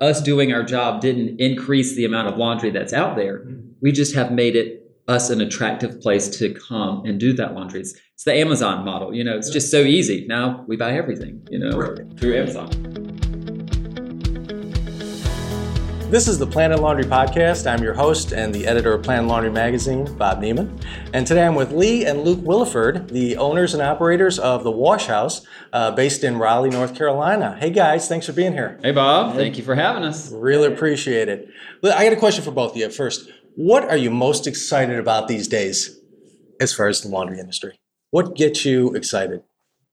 us doing our job didn't increase the amount of laundry that's out there. Mm-hmm. We just have made it us an attractive place to come and do that laundry. It's, it's the Amazon model. You know, it's just so easy. Now we buy everything, you know, through Amazon. This is the Planet Laundry Podcast. I'm your host and the editor of Planet Laundry Magazine, Bob Nieman. And today I'm with Lee and Luke Williford, the owners and operators of the Wash House, uh, based in Raleigh, North Carolina. Hey guys, thanks for being here. Hey Bob, thank you for having us. Really appreciate it. I got a question for both of you. First, what are you most excited about these days as far as the laundry industry? What gets you excited?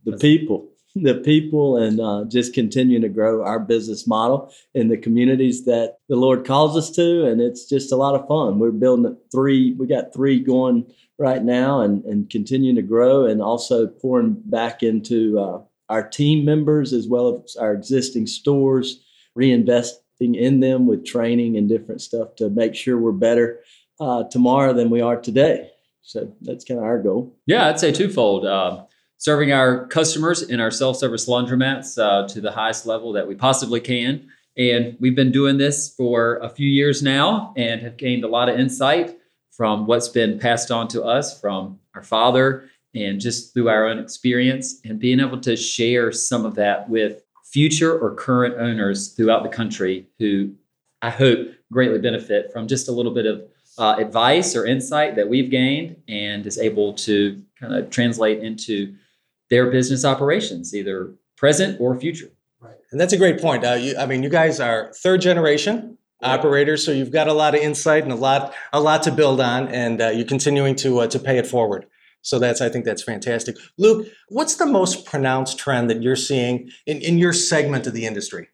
The people the people and uh, just continuing to grow our business model in the communities that the Lord calls us to. And it's just a lot of fun. We're building three, we got three going right now and, and continuing to grow and also pouring back into uh, our team members as well as our existing stores, reinvesting in them with training and different stuff to make sure we're better uh, tomorrow than we are today. So that's kind of our goal. Yeah, I'd say twofold. Uh, serving our customers in our self-service laundromats uh, to the highest level that we possibly can. And we've been doing this for a few years now and have gained a lot of insight from what's been passed on to us from our father and just through our own experience and being able to share some of that with future or current owners throughout the country who I hope greatly benefit from just a little bit of uh, advice or insight that we've gained and is able to kind of translate into their business operations, either present or future. Right. And that's a great point. Uh, you, I mean, you guys are third generation operators, so you've got a lot of insight and a lot, a lot to build on, and uh, you're continuing to uh, to pay it forward. So that's, I think that's fantastic. Luke, what's the most pronounced trend that you're seeing in, in your segment of the industry?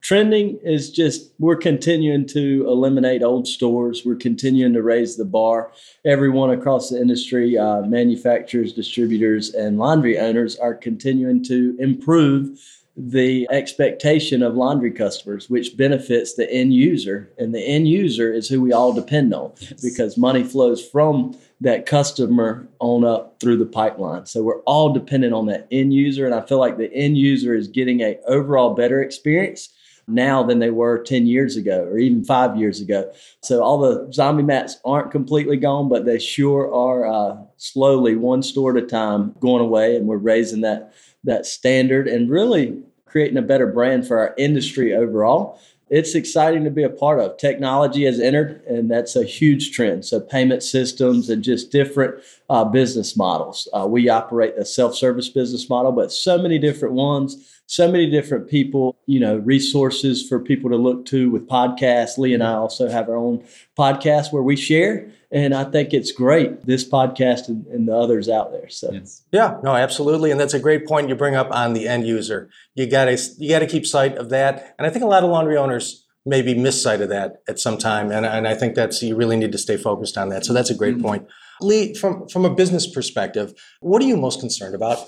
Trending is just we're continuing to eliminate old stores. We're continuing to raise the bar. Everyone across the industry uh, manufacturers distributors and laundry owners are continuing to improve the expectation of laundry customers which benefits the end user. And the end user is who we all depend on yes. because money flows from that customer on up through the pipeline. So we're all dependent on that end user. And i feel like the end user is getting a overall better experience now than they were 10 years ago or even five years ago. So all the zombie mats aren't completely gone, but they sure are uh, slowly, one store at a time, going away. And we're raising that, that standard and really creating a better brand for our industry overall. It's exciting to be a part of. Technology has entered, and that's a huge trend. So, payment systems and just different uh, business models. Uh, we operate a self service business model, but so many different ones so many different people, you know, resources for people to look to with podcasts. Lee and I also have our own podcast where we share. And I think it's great, this podcast and, and the others out there. So yes. Yeah, no, absolutely. And that's a great point you bring up on the end user. You gotta you gotta keep sight of that. And I think a lot of laundry owners maybe miss sight of that at some time. And, and I think that's you really need to stay focused on that. So that's a great mm-hmm. point. Lee, from, from a business perspective, what are you most concerned about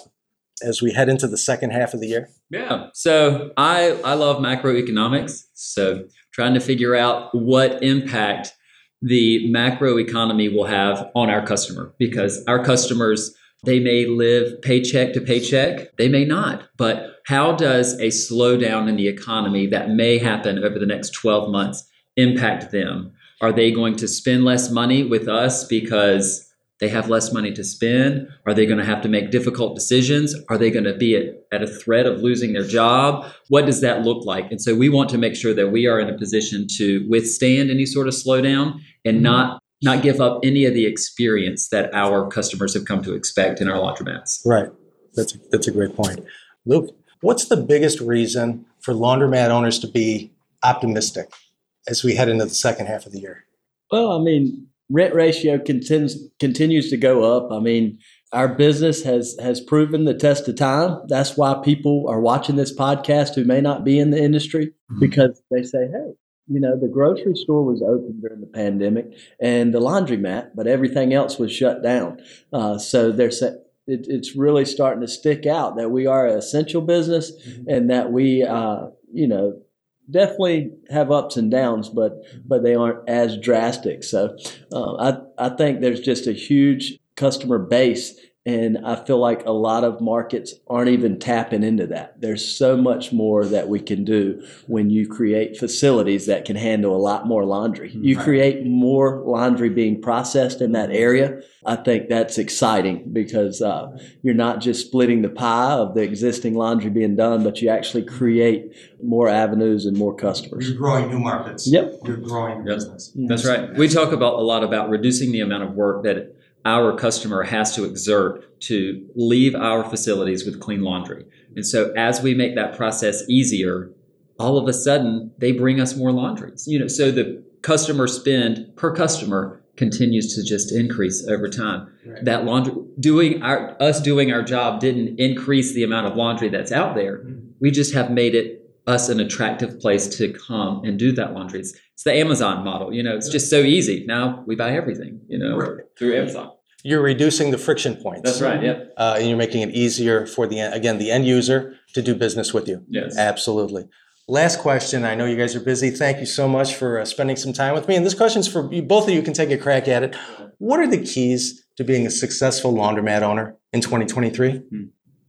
as we head into the second half of the year? Yeah. So I I love macroeconomics. So trying to figure out what impact the macro economy will have on our customer because our customers they may live paycheck to paycheck, they may not. But how does a slowdown in the economy that may happen over the next 12 months impact them? Are they going to spend less money with us because they have less money to spend? Are they going to have to make difficult decisions? Are they going to be at, at, a threat of losing their job? What does that look like? And so we want to make sure that we are in a position to withstand any sort of slowdown and mm-hmm. not not give up any of the experience that our customers have come to expect in our laundromats. Right. That's a, that's a great point. Luke, what's the biggest reason for laundromat owners to be optimistic as we head into the second half of the year? Well, I mean, rent ratio continues continues to go up. I mean, our business has has proven the test of time. That's why people are watching this podcast who may not be in the industry mm-hmm. because they say, "Hey, you know, the grocery store was open during the pandemic and the laundromat, but everything else was shut down." Uh, so they're saying. It, it's really starting to stick out that we are an essential business mm-hmm. and that we, uh, you know, definitely have ups and downs, but but they aren't as drastic. So uh, I I think there's just a huge customer base And I feel like a lot of markets aren't even tapping into that. There's so much more that we can do when you create facilities that can handle a lot more laundry. You create more laundry being processed in that area. I think that's exciting because uh, you're not just splitting the pie of the existing laundry being done, but you actually create more avenues and more customers. You're growing new markets. Yep. You're growing your Yep. business. That's right. We talk about a lot about reducing the amount of work that our customer has to exert to leave our facilities with clean laundry. And so as we make that process easier, all of a sudden they bring us more laundries. You know, so the customer spend per customer continues to just increase over time. Right. That laundry doing our us doing our job didn't increase the amount of laundry that's out there. Mm-hmm. We just have made it us an attractive place to come and do that laundry. It's, it's the Amazon model. You know, it's just so easy. Now we buy everything, you know, Right. through Amazon. You're reducing the friction points. That's right. Yep. Uh, and you're making it easier for the, again, the end user to do business with you. Yes. Absolutely. Last question. I know you guys are busy. Thank you so much for uh, spending some time with me. And this question's for you. Both of you can take a crack at it. What are the keys to being a successful laundromat owner in 2023?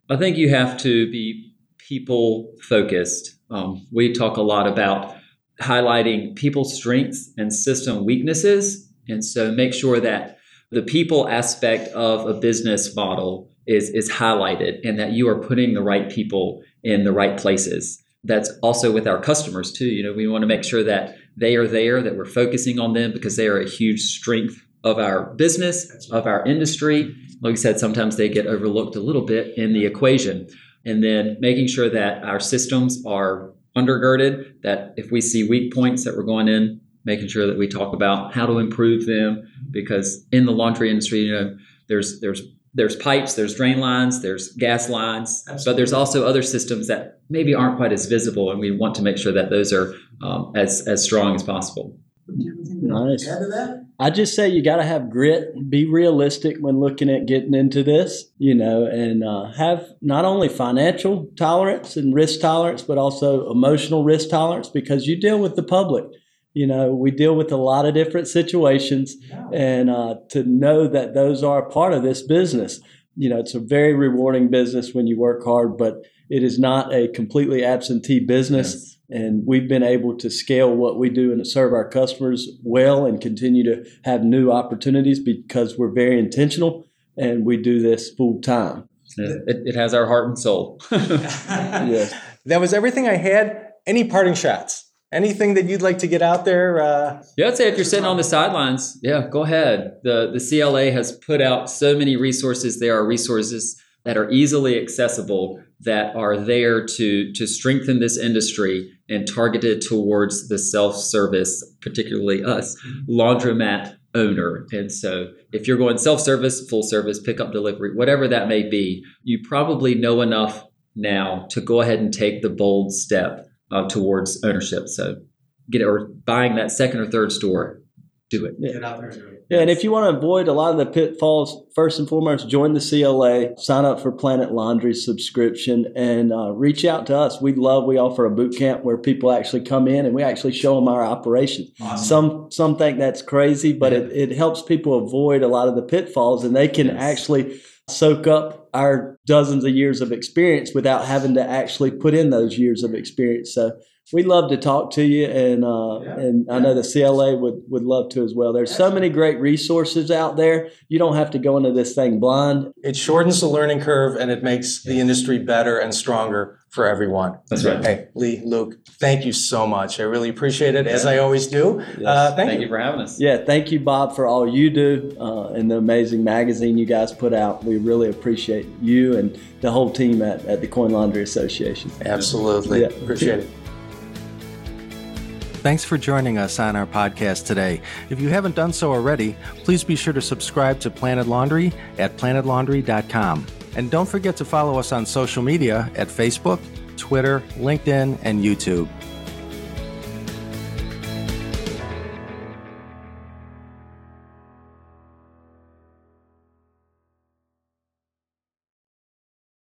I think you have to be people focused. Um, we talk a lot about highlighting people's strengths and system weaknesses. And so make sure that the people aspect of a business model is, is highlighted and that you are putting the right people in the right places. That's also with our customers too. You know, we want to make sure that they are there, that we're focusing on them because they are a huge strength of our business, of our industry. Like I said, sometimes they get overlooked a little bit in the equation. And then making sure that our systems are undergirded, that if we see weak points that we're going in, making sure that we talk about how to improve them. Because in the laundry industry, you know, there's there's there's pipes, there's drain lines, there's gas lines, Absolutely. but there's also other systems that maybe aren't quite as visible, and we want to make sure that those are um, as as strong as possible. Nice. Add to that? I just say you got to have grit, be realistic when looking at getting into this, you know, and uh, have not only financial tolerance and risk tolerance, but also emotional risk tolerance because you deal with the public. You know, we deal with a lot of different situations, and uh, to know that those are a part of this business. You know, it's a very rewarding business when you work hard, but it is not a completely absentee business and we've been able to scale what we do and serve our customers well and continue to have new opportunities because we're very intentional and we do this full time. It, it has our heart and soul. Yes. That was everything I had. Any parting shots? Anything that you'd like to get out there? Uh, Yeah, I'd say if you're sitting on the sidelines, yeah, go ahead. The the CLA has put out so many resources. There are resources that are easily accessible that are there to to strengthen this industry and targeted towards the self-service, particularly us, laundromat owner. And so if you're going self-service, full service, pickup delivery, whatever that may be, you probably know enough now to go ahead and take the bold step uh, towards ownership. So get or buying that second or third store, do it. Get out there and do it. Yeah, and if you want to avoid a lot of the pitfalls, first and foremost, join the CLA, sign up for Planet Laundry subscription, and uh, reach out to us. We love. We offer a boot camp where people actually come in and we actually show them our operation. Awesome. Some some think that's crazy, but it, it helps people avoid a lot of the pitfalls, and they can Yes. actually soak up our dozens of years of experience without having to actually put in those years of experience. So we'd love to talk to you, and uh, Yeah. and I know the CLA would would love to as well. There's so many great resources out there. You don't have to go into this thing blind. it shortens the learning curve and it makes the industry better and stronger for everyone. That's right. Hey, Lee, Luke, thank you so much. I really appreciate it, as I always do. Uh, thank, Thank you. you for having us. Yeah, thank you, Bob, for all you do uh, and the amazing magazine you guys put out. We really appreciate you and the whole team at, at the Coin Laundry Association. Absolutely. Yeah. Appreciate it. Thanks for joining us on our podcast today. If you haven't done so already, please be sure to subscribe to Planet Laundry at planetlaundry.com. And don't forget to follow us on social media at Facebook, Twitter, LinkedIn, and YouTube.